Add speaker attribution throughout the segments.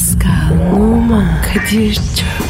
Speaker 1: Pascal, Oman, Kadir çok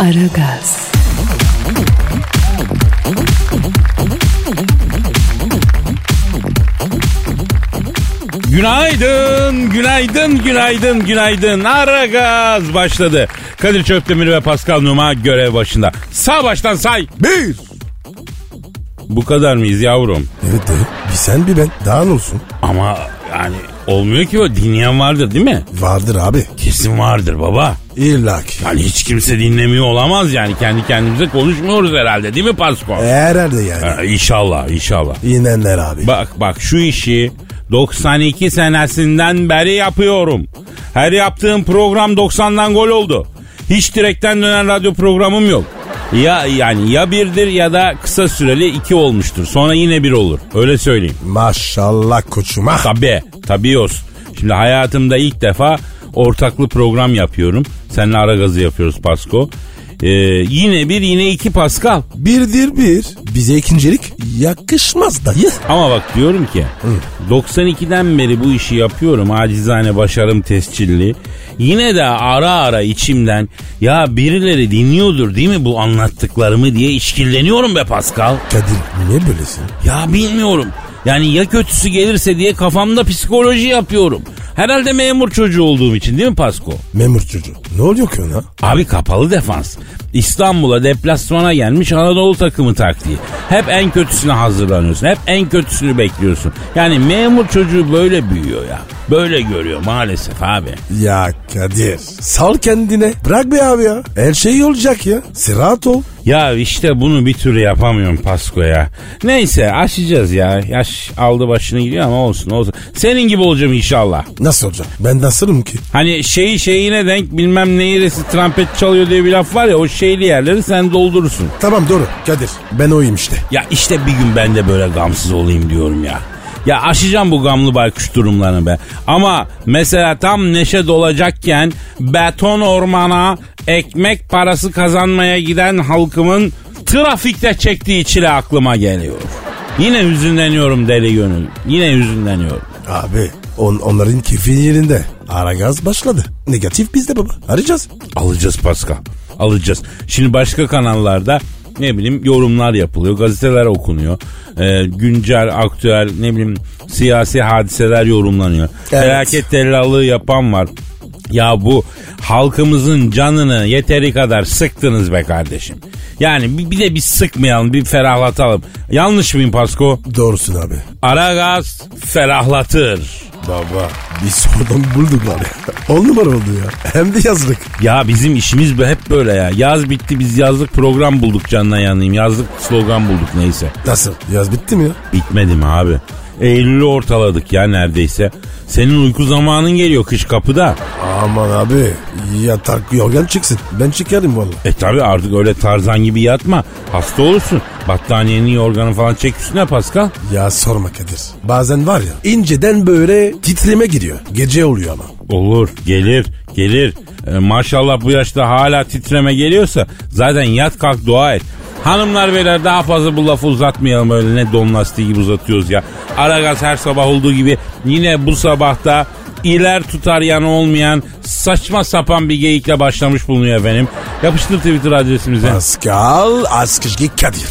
Speaker 1: Aragaz,
Speaker 2: Günaydın, günaydın, günaydın, günaydın. Ara gaz başladı. Kadir Çöptemir ve Pascal Numa görev başında. Sağ baştan say.
Speaker 3: Bir.
Speaker 2: Bu kadar mıyız yavrum?
Speaker 3: Evet de bir sen bir ben. Daha ne olsun?
Speaker 2: Ama yani olmuyor ki o dinleyen vardır değil mi?
Speaker 3: Vardır abi.
Speaker 2: Kesin vardır baba.
Speaker 3: İlla ki.
Speaker 2: Yani hiç kimse dinlemiyor olamaz yani. Kendi kendimize konuşmuyoruz herhalde değil mi Pasko?
Speaker 3: Herhalde yani.
Speaker 2: Ha, İnşallah, inşallah.
Speaker 3: İnenler abi.
Speaker 2: Bak bak şu işi 92 senesinden beri yapıyorum. Her yaptığım program 90'dan gol oldu. Hiç direkten dönen radyo programım yok. Ya yani ya birdir ya da kısa süreli iki olmuştur. Sonra yine bir olur. Öyle söyleyeyim.
Speaker 3: Maşallah koçum. Ah.
Speaker 2: Tabii, tabii olsun. Şimdi hayatımda ilk defa ortaklı program yapıyorum. Seninle ara gazı yapıyoruz Pasko. Ee, yine bir yine iki Pascal.
Speaker 3: Birdir bir. Bize ikincilik yakışmaz dayı.
Speaker 2: Ama bak diyorum ki 92'den beri bu işi yapıyorum acizane başarım tescilli. Yine de ara ara içimden ya birileri dinliyordur değil mi bu anlattıklarımı diye işkilleniyorum be Pascal.
Speaker 3: Kadir niye böylesin?
Speaker 2: Ya bilmiyorum. Yani ya kötüsü gelirse diye kafamda psikoloji yapıyorum. Herhalde memur çocuğu olduğum için değil mi Pasko?
Speaker 3: Memur çocuğu. Ne oluyor ki ona?
Speaker 2: Abi kapalı defans. İstanbul'a deplasmana gelmiş Anadolu takımı taktiği. Hep en kötüsüne hazırlanıyorsun. Hep en kötüsünü bekliyorsun. Yani memur çocuğu böyle büyüyor ya. Böyle görüyor maalesef abi.
Speaker 3: Ya Kadir sal kendine. Bırak be abi ya. Her şey olacak ya. Sen rahat ol.
Speaker 2: Ya işte bunu bir türlü yapamıyorum Pasko ya. Neyse aşacağız ya. Yaş aldı başını gidiyor ama olsun olsun. Senin gibi olacağım inşallah.
Speaker 3: Nasıl olacak? Ben nasılım ki?
Speaker 2: Hani şeyi şeyine denk bilmem neyiresi trompet çalıyor diye bir laf var ya o şeyli yerleri sen doldurursun.
Speaker 3: Tamam doğru Kadir. Ben oyum işte.
Speaker 2: Ya işte bir gün ben de böyle gamsız olayım diyorum ya. Ya aşacağım bu gamlı baykuş durumlarını be. Ama mesela tam neşe dolacakken beton ormana ekmek parası kazanmaya giden halkımın trafikte çektiği çile aklıma geliyor. Yine hüzünleniyorum deli gönül. Yine hüzünleniyorum.
Speaker 3: Abi on, onların keyfi yerinde. Ara gaz başladı. Negatif bizde baba. Arayacağız.
Speaker 2: Alacağız Pascal. Alacağız. Şimdi başka kanallarda ne bileyim yorumlar yapılıyor. Gazeteler okunuyor. Ee, güncel, aktüel ne bileyim siyasi hadiseler yorumlanıyor.
Speaker 3: Evet.
Speaker 2: Felaket tellallığı yapan var. Ya bu halkımızın canını yeteri kadar sıktınız be kardeşim. Yani bir, de bir sıkmayalım, bir ferahlatalım. Yanlış mıyım Pasko?
Speaker 3: Doğrusun abi.
Speaker 2: Aragaz ferahlatır.
Speaker 3: Baba biz sonradan bulduk var ya. On numara oldu ya. Hem de yazlık.
Speaker 2: Ya bizim işimiz hep böyle ya. Yaz bitti biz yazlık program bulduk canına yanayım. Yazlık slogan bulduk neyse.
Speaker 3: Nasıl? Yaz bitti mi ya?
Speaker 2: Bitmedi mi abi? Eylül'ü ortaladık ya neredeyse. Senin uyku zamanın geliyor kış kapıda.
Speaker 3: Aman abi yatak yorgan çıksın. Ben çıkarım valla.
Speaker 2: E tabi artık öyle tarzan gibi yatma. Hasta olursun. Battaniyeni yorganı falan çek üstüne Pascal.
Speaker 3: Ya sorma Kadir. Bazen var ya inceden böyle titreme giriyor. Gece oluyor ama.
Speaker 2: Olur gelir gelir. E, maşallah bu yaşta hala titreme geliyorsa zaten yat kalk dua et. Hanımlar beyler daha fazla bu lafı uzatmayalım öyle ne don lastiği gibi uzatıyoruz ya. Aragaz her sabah olduğu gibi yine bu sabahta iler tutar yanı olmayan saçma sapan bir geyikle başlamış bulunuyor efendim. Yapıştır Twitter adresimize.
Speaker 3: Pascal Askışki Kadir.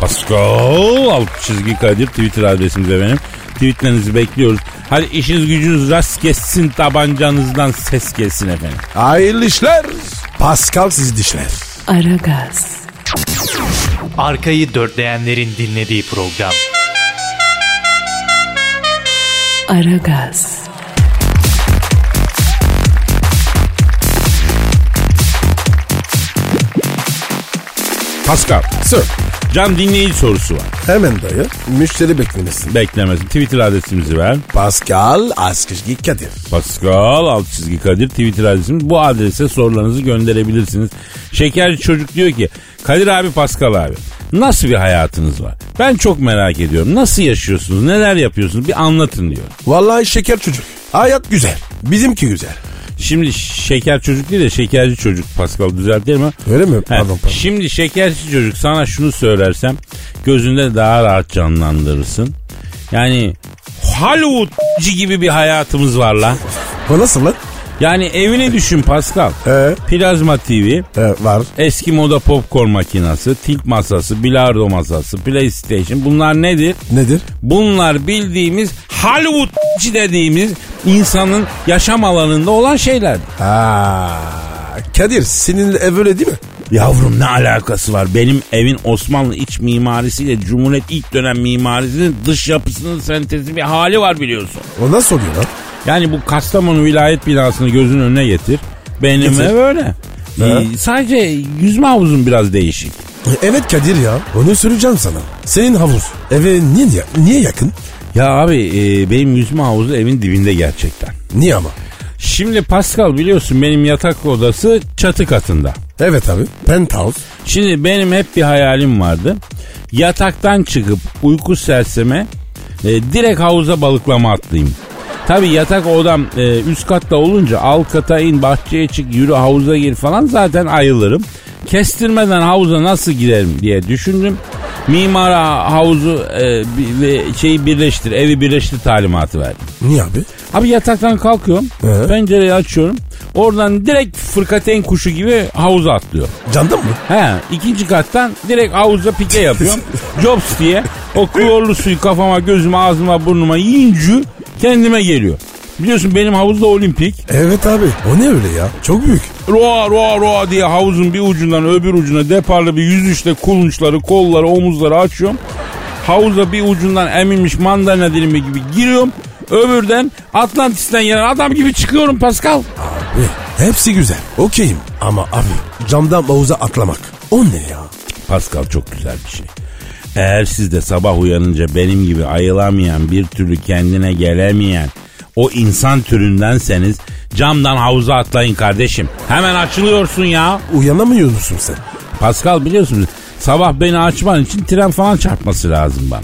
Speaker 2: Pascal alt çizgi Kadir Twitter adresimiz efendim. Tweetlerinizi bekliyoruz. Hadi işiniz gücünüz rast kessin tabancanızdan ses gelsin efendim.
Speaker 3: Hayırlı işler. Pascal sizi dişler.
Speaker 1: Aragaz,
Speaker 4: Arkayı dörtleyenlerin dinlediği program.
Speaker 1: Aragaz,
Speaker 2: Pascal.
Speaker 3: Sir.
Speaker 2: Can dinleyici sorusu var.
Speaker 3: Hemen dayı. Müşteri beklemesin.
Speaker 2: Beklemesin. Twitter adresimizi ver.
Speaker 3: Pascal Askışgi Kadir.
Speaker 2: Pascal alt çizgi Kadir Twitter adresimiz. Bu adrese sorularınızı gönderebilirsiniz. Şekerci çocuk diyor ki Kadir abi Pascal abi nasıl bir hayatınız var? Ben çok merak ediyorum. Nasıl yaşıyorsunuz? Neler yapıyorsunuz? Bir anlatın diyor.
Speaker 3: Vallahi şeker çocuk. Hayat güzel. Bizimki güzel.
Speaker 2: Şimdi şeker çocuk değil de şekerci çocuk Pascal düzeltir mi?
Speaker 3: Öyle mi? Pardon pardon.
Speaker 2: Şimdi şekerci çocuk sana şunu söylersem gözünde daha rahat canlandırırsın. Yani Hollywood gibi bir hayatımız var la.
Speaker 3: O nasıl lan?
Speaker 2: Yani evini düşün Pascal.
Speaker 3: Ee?
Speaker 2: Plazma TV,
Speaker 3: Ee, var.
Speaker 2: eski moda popcorn makinesi, tilt masası, bilardo masası, PlayStation bunlar nedir?
Speaker 3: Nedir?
Speaker 2: Bunlar bildiğimiz Hollywood dediğimiz insanın yaşam alanında olan şeyler.
Speaker 3: Aa, Kadir senin ev öyle değil mi?
Speaker 2: Yavrum ne alakası var? Benim evin Osmanlı iç mimarisiyle Cumhuriyet ilk dönem mimarisinin dış yapısının sentezi bir hali var biliyorsun.
Speaker 3: O nasıl oluyor lan?
Speaker 2: Yani bu Kastamonu vilayet binasını gözün önüne getir. Benim
Speaker 3: Getir.
Speaker 2: ev öyle. Ee, sadece yüzme havuzum biraz değişik.
Speaker 3: Evet Kadir ya. Onu söyleyeceğim sana. Senin havuz. Eve niye, niye yakın?
Speaker 2: Ya abi e, benim yüzme havuzu evin dibinde gerçekten.
Speaker 3: Niye ama?
Speaker 2: Şimdi Pascal biliyorsun benim yatak odası çatı katında.
Speaker 3: Evet abi. Penthouse.
Speaker 2: Şimdi benim hep bir hayalim vardı. Yataktan çıkıp uyku serseme e, direkt havuza balıklama atlayayım. Tabi yatak odam e, üst katta olunca alt kata in bahçeye çık yürü havuza gir falan zaten ayılırım. Kestirmeden havuza nasıl girerim diye düşündüm. Mimara havuzu e, şeyi birleştir evi birleştir talimatı verdim.
Speaker 3: Niye abi?
Speaker 2: Abi yataktan kalkıyorum
Speaker 3: Ee?
Speaker 2: pencereyi açıyorum. Oradan direkt fırkateyn kuşu gibi havuza atlıyor.
Speaker 3: Candan mı?
Speaker 2: He ikinci kattan direkt havuza pike yapıyorum. Jobs diye o klorlu suyu kafama gözüme ağzıma burnuma yiyince kendime geliyor. Biliyorsun benim havuz da olimpik.
Speaker 3: Evet abi. O ne öyle ya? Çok büyük.
Speaker 2: Roa roa roa diye havuzun bir ucundan öbür ucuna deparlı bir yüzüşle kulunçları, kolları, omuzları açıyorum. Havuza bir ucundan emilmiş mandalina dilimi gibi giriyorum. Öbürden Atlantis'ten gelen adam gibi çıkıyorum Pascal.
Speaker 3: Abi hepsi güzel. Okeyim. Ama abi camdan havuza atlamak. O ne ya?
Speaker 2: Pascal çok güzel bir şey. Eğer siz de sabah uyanınca benim gibi ayılamayan, bir türlü kendine gelemeyen o insan türündenseniz camdan havuza atlayın kardeşim. Hemen açılıyorsun ya.
Speaker 3: Uyanamıyor musun sen?
Speaker 2: Pascal biliyorsunuz sabah beni açman için tren falan çarpması lazım bana.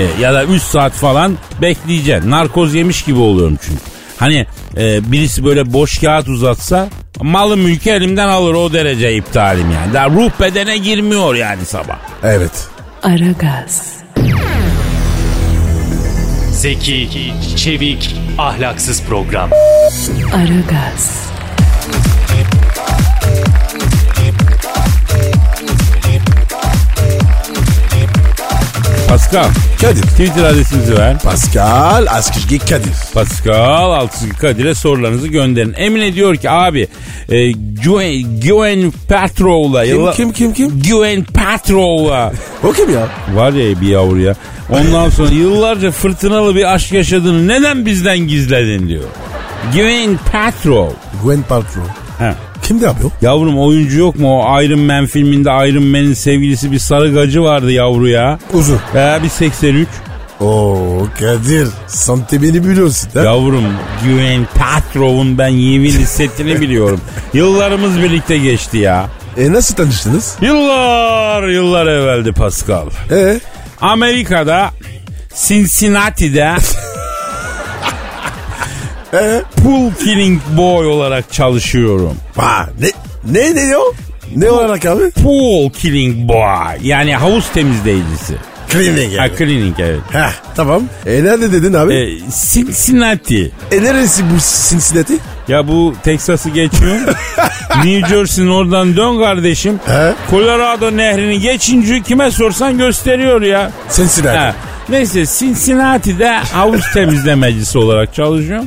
Speaker 2: E, ya da 3 saat falan bekleyeceksin. Narkoz yemiş gibi oluyorum çünkü. Hani e, birisi böyle boş kağıt uzatsa malı mülkü elimden alır o derece iptalim yani. Daha ruh bedene girmiyor yani sabah.
Speaker 3: Evet.
Speaker 1: Aragaz,
Speaker 4: Zeki, çevik, ahlaksız program.
Speaker 1: Aragaz,
Speaker 2: Pascal
Speaker 3: Kadir.
Speaker 2: Twitter adresimizi ver.
Speaker 3: Pascal Askışgi Kadir.
Speaker 2: Pascal Altçizgi Kadir'e sorularınızı gönderin. Emine diyor ki abi e, Gwen, Gwen Petrov'la
Speaker 3: Kim
Speaker 2: yılla-
Speaker 3: kim kim kim?
Speaker 2: Gwen Petrov'la
Speaker 3: O kim ya?
Speaker 2: var ya bir yavru ya. Ondan sonra yıllarca fırtınalı bir aşk yaşadığını neden bizden gizledin diyor. Gwen Petrov.
Speaker 3: Gwen Paltrow.
Speaker 2: He.
Speaker 3: Kimdi abi o?
Speaker 2: Yavrum oyuncu yok mu o Iron Man filminde Iron Man'in sevgilisi bir sarı gacı vardı yavru ya.
Speaker 3: Uzun.
Speaker 2: He bir 83.
Speaker 3: Oo Kadir. Sante beni biliyorsun. Ha?
Speaker 2: Yavrum Güven Petrov'un ben yemin setini biliyorum. Yıllarımız birlikte geçti ya.
Speaker 3: E nasıl tanıştınız?
Speaker 2: Yıllar yıllar evveldi Pascal.
Speaker 3: E
Speaker 2: Amerika'da Cincinnati'de pool killing boy olarak çalışıyorum.
Speaker 3: Ha, ne ne ne o? Ne olarak abi?
Speaker 2: Pool killing boy yani havuz temizleyicisi.
Speaker 3: Cleaning
Speaker 2: Ha
Speaker 3: yani.
Speaker 2: cleaning evet.
Speaker 3: Heh, tamam. E nerede dedin abi?
Speaker 2: E, Cincinnati.
Speaker 3: E, neresi bu Cincinnati?
Speaker 2: Ya bu Texas'ı geçiyor. New Jersey'nin oradan dön kardeşim.
Speaker 3: He?
Speaker 2: Colorado nehrini geçince kime sorsan gösteriyor ya.
Speaker 3: Cincinnati.
Speaker 2: Ha. Neyse Cincinnati'de havuz temizlemecisi olarak çalışıyorum.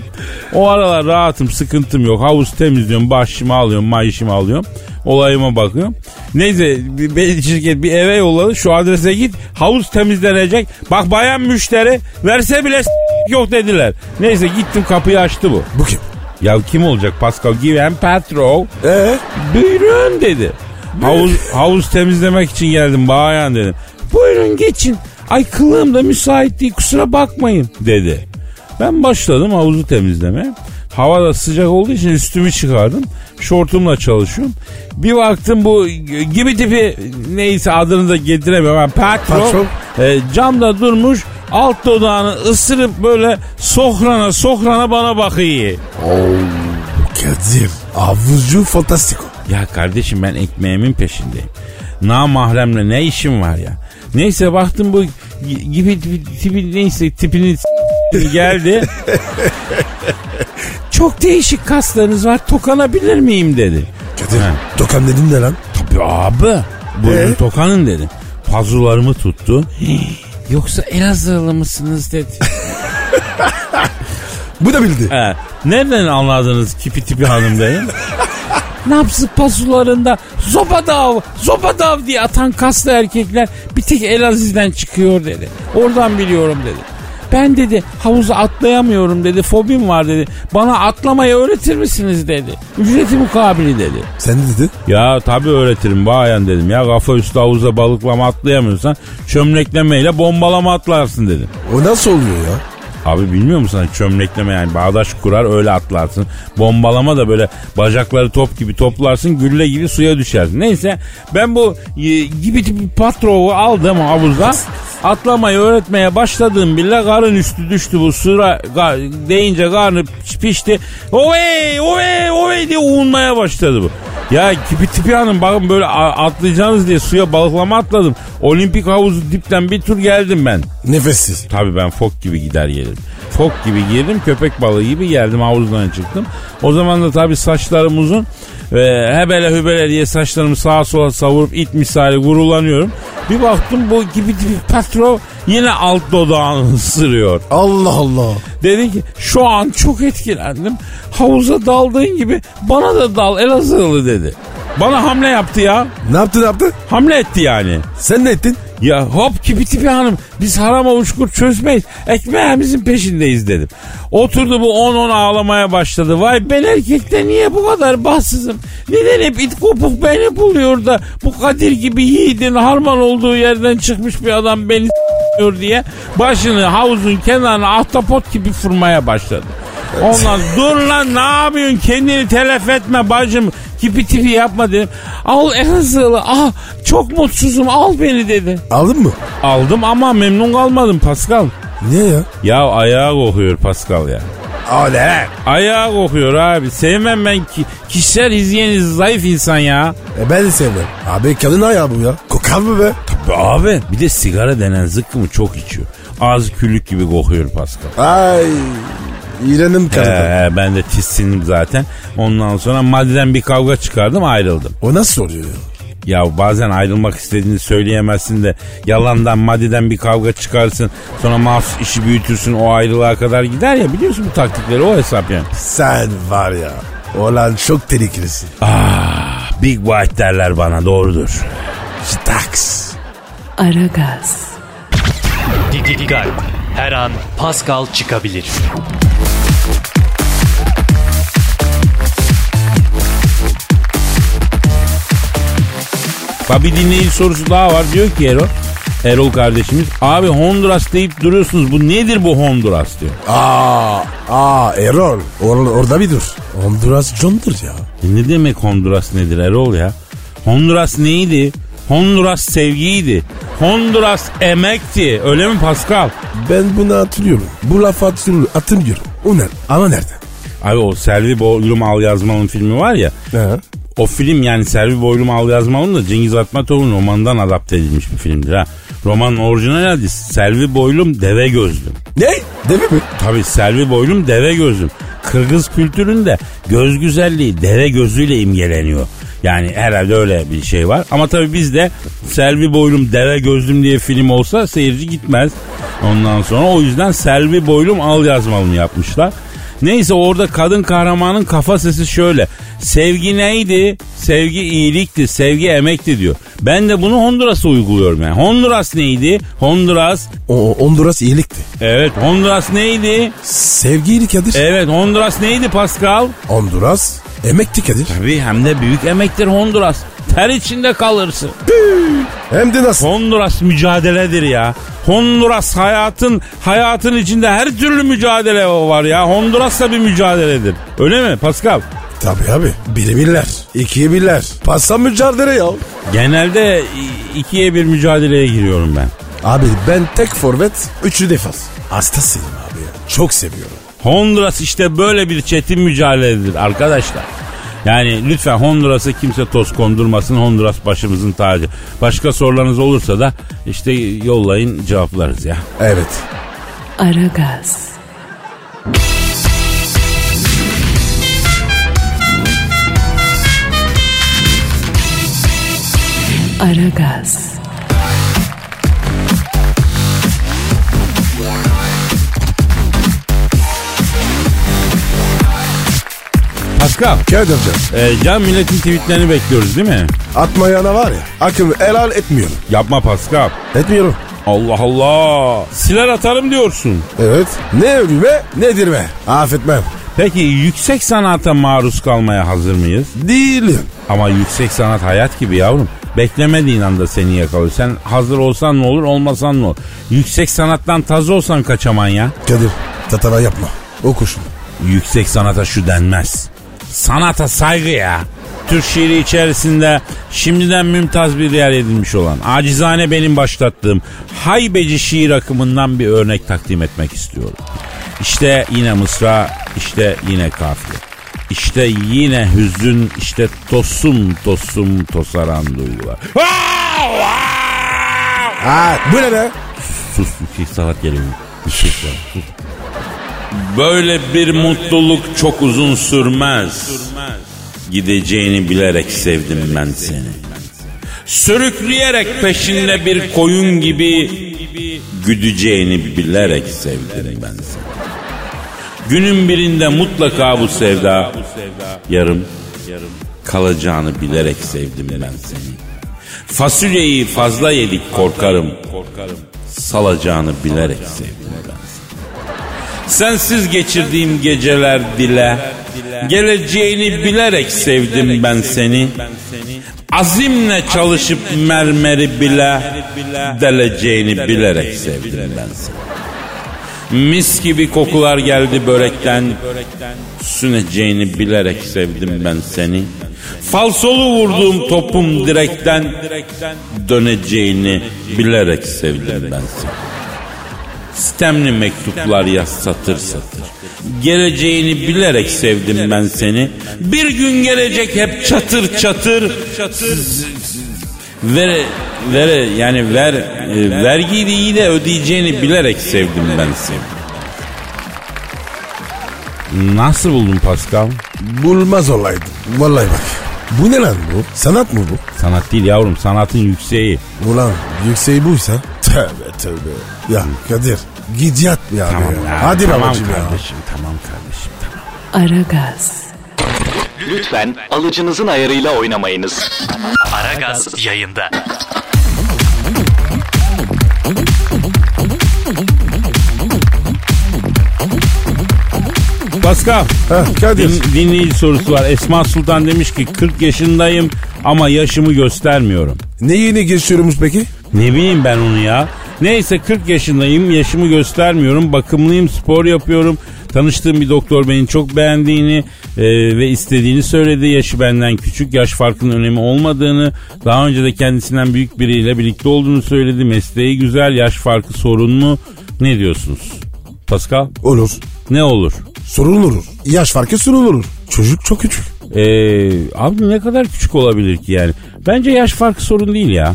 Speaker 2: O aralar rahatım sıkıntım yok. Havuz temizliyorum başımı alıyorum mayışımı alıyorum. Olayıma bakıyorum. Neyse bir, şirket bir eve yolladı şu adrese git havuz temizlenecek. Bak bayan müşteri verse bile s- yok dediler. Neyse gittim kapıyı açtı bu.
Speaker 3: Bu kim?
Speaker 2: Ya kim olacak Pascal Given Petrov?
Speaker 3: E
Speaker 2: Buyurun dedi. Havuz, havuz temizlemek için geldim bayan dedim. Buyurun geçin. Ay kılığım da müsait değil kusura bakmayın dedi. Ben başladım havuzu temizleme. Hava da sıcak olduğu için üstümü çıkardım. Şortumla çalışıyorum. Bir baktım bu gibi tipi neyse adını da getiremiyorum. Yani patron,
Speaker 3: Patron.
Speaker 2: e, camda durmuş alt dodağını ısırıp böyle sohrana sohrana bana bakıyor.
Speaker 3: Kadir. Havuzcu fantastiko.
Speaker 2: Ya kardeşim ben ekmeğimin peşindeyim. Na mahremle ne işim var ya. Neyse baktım bu gibi tipi, tipi neyse tipini geldi. Çok değişik kaslarınız var tokanabilir miyim dedi.
Speaker 3: Kadir.
Speaker 2: Ha.
Speaker 3: Tokan dedin ne lan?
Speaker 2: Tabii abi. Buyurun
Speaker 3: Ee?
Speaker 2: tokanın dedim. Pazularımı tuttu. Yoksa Elazığlı mısınız dedi.
Speaker 3: Bu da bildi.
Speaker 2: He, nereden anladınız kipi tipi hanım dedim. Napsı pasularında zobadav, zobadav diye atan kaslı erkekler bir tek Elaziz'den çıkıyor dedi. Oradan biliyorum dedi. Ben dedi havuza atlayamıyorum dedi. Fobim var dedi. Bana atlamayı öğretir misiniz dedi. Ücreti mukabili dedi.
Speaker 3: Sen ne dedin?
Speaker 2: Ya tabii öğretirim bayan dedim. Ya kafa üstü havuza balıklama atlayamıyorsan çömleklemeyle bombalama atlarsın dedim.
Speaker 3: O nasıl oluyor ya?
Speaker 2: Abi bilmiyor musun hani çömlekleme yani bağdaş kurar öyle atlarsın. Bombalama da böyle bacakları top gibi toplarsın gülle gibi suya düşersin. Neyse ben bu e, gibi tipi patrovu aldım havuza. Atlamayı öğretmeye başladığım bile karın üstü düştü bu sıra ga- deyince karnı pişti. Ovey ovey ovey diye uğunmaya başladı bu. Ya kipi tipi hanım bakın böyle a- atlayacaksınız diye suya balıklama atladım. Olimpik havuzu dipten bir tur geldim ben.
Speaker 3: Nefessiz.
Speaker 2: Tabii ben fok gibi gider gelirim. Fok gibi girdim köpek balığı gibi geldim havuzdan çıktım. O zaman da tabii saçlarım uzun. Ve hebele hübele diye saçlarımı sağa sola savurup it misali gurulanıyorum. Bir baktım bu gibi gibi patron yine alt dodağını ısırıyor.
Speaker 3: Allah Allah.
Speaker 2: Dedi ki şu an çok etkilendim. Havuza daldığın gibi bana da dal Elazığlı dedi. Bana hamle yaptı ya.
Speaker 3: Ne yaptı ne yaptı?
Speaker 2: Hamle etti yani.
Speaker 3: Sen ne ettin?
Speaker 2: Ya hop kipi tipi hanım biz harama uçkur çözmeyiz. Ekmeğimizin peşindeyiz dedim. Oturdu bu 10-10 ağlamaya başladı. Vay ben erkekte niye bu kadar bahtsızım? Neden hep it kopuk beni buluyor da bu Kadir gibi yiğidin harman olduğu yerden çıkmış bir adam beni s**yor diye başını havuzun kenarına ahtapot gibi fırmaya başladı. Ondan dur lan ne yapıyorsun kendini telef etme bacım kipi tipi yapma dedim. Al Elazığlı ah çok mutsuzum al beni dedi.
Speaker 3: Aldın mı?
Speaker 2: Aldım ama memnun kalmadım Pascal.
Speaker 3: Niye ya?
Speaker 2: Ya ayağı kokuyor Pascal ya.
Speaker 3: Öyle.
Speaker 2: Ayağı kokuyor abi. Sevmem ben ki kişisel hijyeni zayıf insan ya.
Speaker 3: E ben de sevmem. Abi kadın ayağı bu ya. Kokar mı be?
Speaker 2: Be Abi bir de sigara denen zıkkımı çok içiyor. Ağzı küllük gibi kokuyor Pascal.
Speaker 3: Ay. İğrenim kadın.
Speaker 2: Ee, ben de tissindim zaten. Ondan sonra maddeden bir kavga çıkardım ayrıldım.
Speaker 3: O nasıl oluyor ya?
Speaker 2: Ya bazen ayrılmak istediğini söyleyemezsin de yalandan maddeden bir kavga çıkarsın. Sonra mahsus işi büyütürsün o ayrılığa kadar gider ya biliyorsun bu taktikleri o hesap yani.
Speaker 3: Sen var ya. Olan çok tehlikelisin.
Speaker 2: Ah, Big White derler bana doğrudur.
Speaker 3: Staks.
Speaker 1: Aragaz,
Speaker 4: Dikkat. Her an Pascal çıkabilir.
Speaker 2: Bak bir dinleyici sorusu daha var diyor ki Erol. Erol kardeşimiz. Abi Honduras deyip duruyorsunuz. Bu nedir bu Honduras diyor.
Speaker 3: Aa, aa Erol. Or- orada bir dur. Honduras John'dur ya.
Speaker 2: E ne demek Honduras nedir Erol ya? Honduras neydi? Honduras sevgiydi. Honduras emekti. Öyle mi Pascal?
Speaker 3: Ben bunu hatırlıyorum. Bu lafı hatırlıyorum. O nerede? Ama nerede?
Speaker 2: Abi o Selvi Boylum Al Yazmalım filmi var ya.
Speaker 3: Ne?
Speaker 2: O film yani Selvi Boylum Al Yazmalım da Cengiz Atmatov'un romandan adapte edilmiş bir filmdir ha. Romanın orijinal adı Selvi Boylum Deve Gözlüm.
Speaker 3: Ne? Deve mi?
Speaker 2: Tabi Selvi Boylum Deve Gözlüm. Kırgız kültüründe göz güzelliği deve gözüyle imgeleniyor. Yani herhalde öyle bir şey var. Ama tabii bizde Selvi Boylum Deve Gözlüm diye film olsa seyirci gitmez. Ondan sonra o yüzden Selvi Boylum Al Yazmalım yapmışlar. Neyse orada kadın kahramanın kafa sesi şöyle. Sevgi neydi? Sevgi iyilikti, sevgi emekti diyor. Ben de bunu Honduras'a uyguluyorum yani. Honduras neydi? Honduras.
Speaker 3: O Honduras iyilikti.
Speaker 2: Evet Honduras neydi?
Speaker 3: Sevgili Kadir.
Speaker 2: Evet Honduras neydi Pascal?
Speaker 3: Honduras Emekti Kadir.
Speaker 2: Tabii hem de büyük emektir Honduras. Ter içinde kalırsın.
Speaker 3: Hem de nasıl?
Speaker 2: Honduras mücadeledir ya. Honduras hayatın hayatın içinde her türlü mücadele var ya. Honduras da bir mücadeledir. Öyle mi Pascal?
Speaker 3: Tabii abi. Biri birler. ikiye birler. Passa mücadele ya.
Speaker 2: Genelde ikiye bir mücadeleye giriyorum ben.
Speaker 3: Abi ben tek forvet, üçlü defans. Hastasıyım abi ya. Çok seviyorum.
Speaker 2: Honduras işte böyle bir çetin mücadeledir arkadaşlar. Yani lütfen Honduras'a kimse toz kondurmasın. Honduras başımızın tacı. Başka sorularınız olursa da işte yollayın cevaplarız ya.
Speaker 3: Evet.
Speaker 1: Aragaz. Aragaz.
Speaker 2: Pascal,
Speaker 3: Kadir'cim
Speaker 2: e, can milletin tweetlerini bekliyoruz değil mi?
Speaker 3: atmayana var ya akım helal etmiyorum.
Speaker 2: Yapma Pascal.
Speaker 3: Etmiyorum.
Speaker 2: Allah Allah. Siler atarım diyorsun.
Speaker 3: Evet. Ne ölüme nedir be. Affetmem.
Speaker 2: Peki yüksek sanata maruz kalmaya hazır mıyız?
Speaker 3: Değilim.
Speaker 2: Ama yüksek sanat hayat gibi yavrum. Beklemediğin anda seni yakalıyor. Sen hazır olsan ne olur olmasan ne olur. Yüksek sanattan taz olsan kaçaman ya.
Speaker 3: Kadir tatava yapma. Oku şunu.
Speaker 2: Yüksek sanata şu denmez. Sanata saygı ya. Türk şiiri içerisinde şimdiden mümtaz bir yer edilmiş olan acizane benim başlattığım haybeci şiir akımından bir örnek takdim etmek istiyorum. İşte yine mısra, işte yine kafiye. İşte yine hüzün, işte tosum tosum tosaran duygular.
Speaker 3: Ha bu ne be?
Speaker 2: Sus yüksek sanat geliyor. Yüksek sanat, sus. Böyle bir mutluluk çok uzun sürmez. Gideceğini bilerek sevdim ben seni. Sürükleyerek peşinde bir koyun gibi güdeceğini bilerek sevdim ben seni. Günün birinde mutlaka bu sevda yarım kalacağını bilerek sevdim ben seni. Fasulyeyi fazla yedik korkarım. Salacağını bilerek sevdim ben seni. Sensiz geçirdiğim geceler dile. Geleceğini bilerek sevdim ben seni. Azimle çalışıp mermeri bile deleceğini bilerek sevdim ben seni. Mis gibi kokular geldi börekten. Süneceğini bilerek sevdim ben seni. Falsolu vurduğum topum direkten döneceğini bilerek sevdim ben seni. Sistemli mektuplar yaz satır satır. Geleceğini bilerek sevdim ben seni. Bir gün gelecek hep çatır çatır. Ver, ver yani ver e, vergiyi de iyi de ödeyeceğini bilerek sevdim ben seni. Nasıl buldun Pascal?
Speaker 3: Bulmaz olaydım. Vallahi bak. Bu ne lan bu? Sanat mı bu?
Speaker 2: Sanat değil yavrum sanatın yükseği.
Speaker 3: Ulan yükseği buysa. Tövbe tövbe. Ya Kadir git yat ya.
Speaker 2: Tamam
Speaker 3: be.
Speaker 2: ya.
Speaker 3: Hadi
Speaker 2: tamam
Speaker 3: babacığım ya.
Speaker 2: kardeşim tamam kardeşim tamam.
Speaker 1: Aragaz.
Speaker 5: Lütfen alıcınızın ayarıyla oynamayınız.
Speaker 4: Aragaz yayında.
Speaker 2: Pascal
Speaker 3: Ha, Kadir.
Speaker 2: din, dinleyici sorusu var. Esma Sultan demiş ki 40 yaşındayım ama yaşımı göstermiyorum.
Speaker 3: Ne yeni geçiyormuş peki?
Speaker 2: Ne bileyim ben onu ya. Neyse 40 yaşındayım yaşımı göstermiyorum bakımlıyım spor yapıyorum. Tanıştığım bir doktor beni çok beğendiğini e, ve istediğini söyledi. Yaşı benden küçük yaş farkının önemi olmadığını daha önce de kendisinden büyük biriyle birlikte olduğunu söyledi. Mesleği güzel yaş farkı sorun mu? Ne diyorsunuz? Pascal
Speaker 3: Olur.
Speaker 2: ne olur?
Speaker 3: Sorulur. Yaş farkı sorulur. Çocuk çok küçük.
Speaker 2: Ee, abi ne kadar küçük olabilir ki yani? Bence yaş farkı sorun değil ya.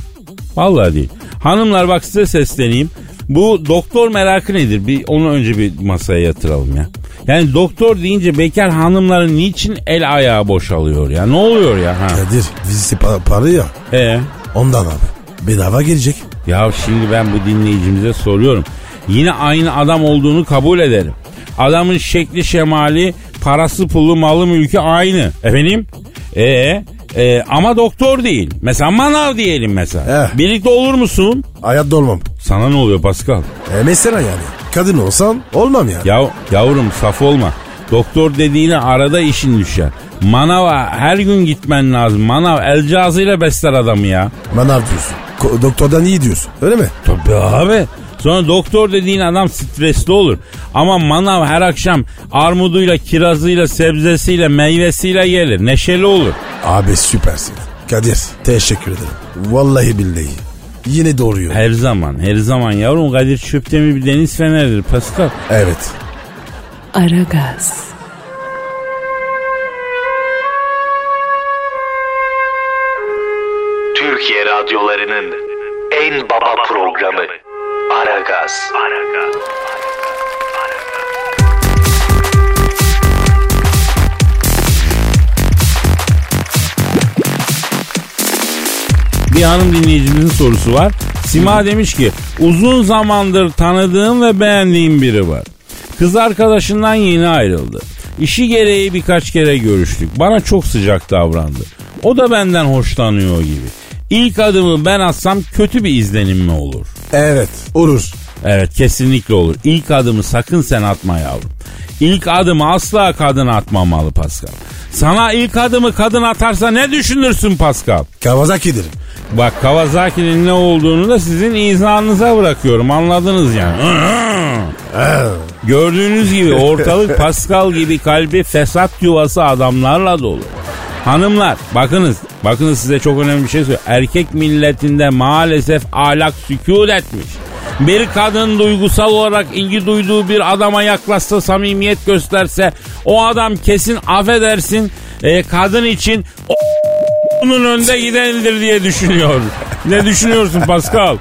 Speaker 2: Vallahi değil. Hanımlar bak size sesleneyim. Bu doktor merakı nedir? Bir onu önce bir masaya yatıralım ya. Yani doktor deyince bekar hanımların niçin el ayağı boşalıyor ya? Ne oluyor ya? Ha.
Speaker 3: Kadir vizisi pa- para ya.
Speaker 2: E,
Speaker 3: Ondan abi. Bedava gelecek.
Speaker 2: ya şimdi ben bu dinleyicimize soruyorum. Yine aynı adam olduğunu kabul ederim. Adamın şekli şemali, parası pulu malı mülkü aynı. Efendim? E, e, ama doktor değil. Mesela manav diyelim mesela.
Speaker 3: Eh.
Speaker 2: Birlikte olur musun?
Speaker 3: Hayatta olmam.
Speaker 2: Sana ne oluyor Pascal?
Speaker 3: E mesela yani. Kadın olsam olmam yani.
Speaker 2: Ya yavrum saf olma. Doktor dediğine arada işin düşer. Manava her gün gitmen lazım. Manav el cihazıyla besler adamı ya.
Speaker 3: Manav diyorsun. Ko- doktordan iyi diyorsun. Öyle mi?
Speaker 2: Tabii abi. Sonra doktor dediğin adam stresli olur. Ama manav her akşam armuduyla, kirazıyla, sebzesiyle, meyvesiyle gelir. Neşeli olur.
Speaker 3: Abi süpersin. Kadir teşekkür ederim. Vallahi billahi. Yine doğruyor.
Speaker 2: Her zaman, her zaman yavrum Kadir Çöptemir bir deniz feneridir Pascal.
Speaker 3: Evet.
Speaker 1: Aragaz,
Speaker 5: Türkiye radyolarının en baba programı Aragaz.
Speaker 2: Bir hanım dinleyicimizin sorusu var. Sima demiş ki uzun zamandır tanıdığım ve beğendiğim biri var. Kız arkadaşından yeni ayrıldı. İşi gereği birkaç kere görüştük. Bana çok sıcak davrandı. O da benden hoşlanıyor gibi. İlk adımı ben atsam kötü bir izlenim mi olur?
Speaker 3: Evet. Olur.
Speaker 2: Evet kesinlikle olur. İlk adımı sakın sen atma yavrum. İlk adımı asla kadın atmamalı Pascal. Sana ilk adımı kadın atarsa ne düşünürsün Pascal?
Speaker 3: Kawasaki'dir.
Speaker 2: Bak Kawasaki'nin ne olduğunu da sizin izahınıza bırakıyorum. Anladınız yani. Gördüğünüz gibi ortalık Pascal gibi kalbi fesat yuvası adamlarla dolu. Hanımlar bakınız bakınız size çok önemli bir şey söyleyeyim. Erkek milletinde maalesef ahlak sükut etmiş. Bir kadın duygusal olarak ilgi duyduğu bir adama yaklaşsa samimiyet gösterse o adam kesin affedersin e, kadın için o bunun önde gidenidir diye düşünüyor. Ne düşünüyorsun Pascal?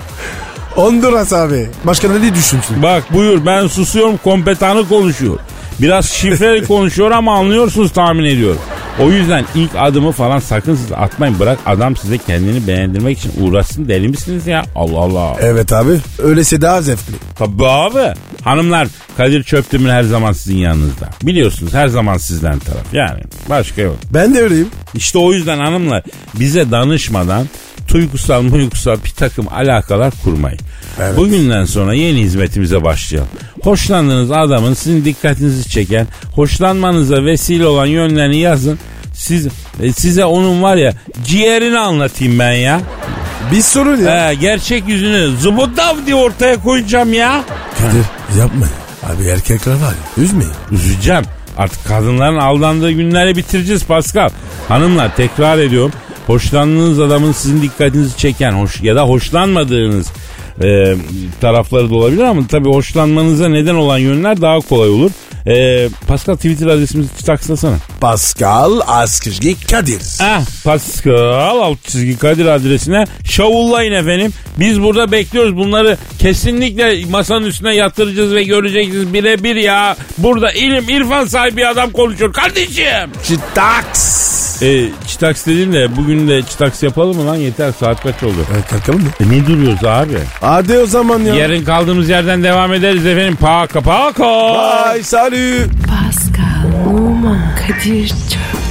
Speaker 3: Honduras abi. Başka ne düşünsün?
Speaker 2: Bak buyur ben susuyorum kompetanı konuşuyor. Biraz şifreli konuşuyor ama anlıyorsunuz tahmin ediyorum. O yüzden ilk adımı falan sakın siz atmayın. Bırak adam size kendini beğendirmek için uğraşsın deli misiniz ya? Allah Allah.
Speaker 3: Evet abi. Öylesi daha zevkli.
Speaker 2: Tabii abi. Hanımlar Kadir Çöptemir her zaman sizin yanınızda. Biliyorsunuz her zaman sizden taraf. Yani başka yok.
Speaker 3: Ben de öyleyim.
Speaker 2: İşte o yüzden hanımlar bize danışmadan duygusal muygusal bir takım alakalar kurmayın.
Speaker 3: Evet.
Speaker 2: Bugünden sonra yeni hizmetimize başlayalım. Hoşlandığınız adamın sizin dikkatinizi çeken, hoşlanmanıza vesile olan yönlerini yazın. Siz, e, size onun var ya ciğerini anlatayım ben ya.
Speaker 3: Bir sorun ya.
Speaker 2: He, gerçek yüzünü zıbıdav diye ortaya koyacağım ya.
Speaker 3: Kadir yapma ya. Abi erkekler var ya. Üzmeyin.
Speaker 2: Üzeceğim. Artık kadınların aldandığı günleri bitireceğiz Pascal. Hanımlar tekrar ediyorum. Hoşlandığınız adamın sizin dikkatinizi çeken hoş ya da hoşlanmadığınız e, tarafları da olabilir ama tabii hoşlanmanıza neden olan yönler daha kolay olur. E, Pascal Twitter adresimizi takslasana.
Speaker 3: Pascal Askışgi Kadir.
Speaker 2: Ah Pascal alt çizgi Kadir adresine şavullayın efendim. Biz burada bekliyoruz bunları kesinlikle masanın üstüne yatıracağız ve göreceksiniz birebir ya. Burada ilim irfan sahibi adam konuşuyor kardeşim.
Speaker 3: Çitaks.
Speaker 2: E, çitaks dedim de bugün de çitaks yapalım mı lan yeter saat kaç oldu?
Speaker 3: Evet, kalkalım mı?
Speaker 2: E, ne duruyoruz abi?
Speaker 3: Hadi o zaman ya.
Speaker 2: Yarın kaldığımız yerden devam ederiz efendim. Paka paka.
Speaker 3: Bye
Speaker 1: Oman, Kadir çok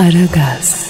Speaker 1: Aragaz.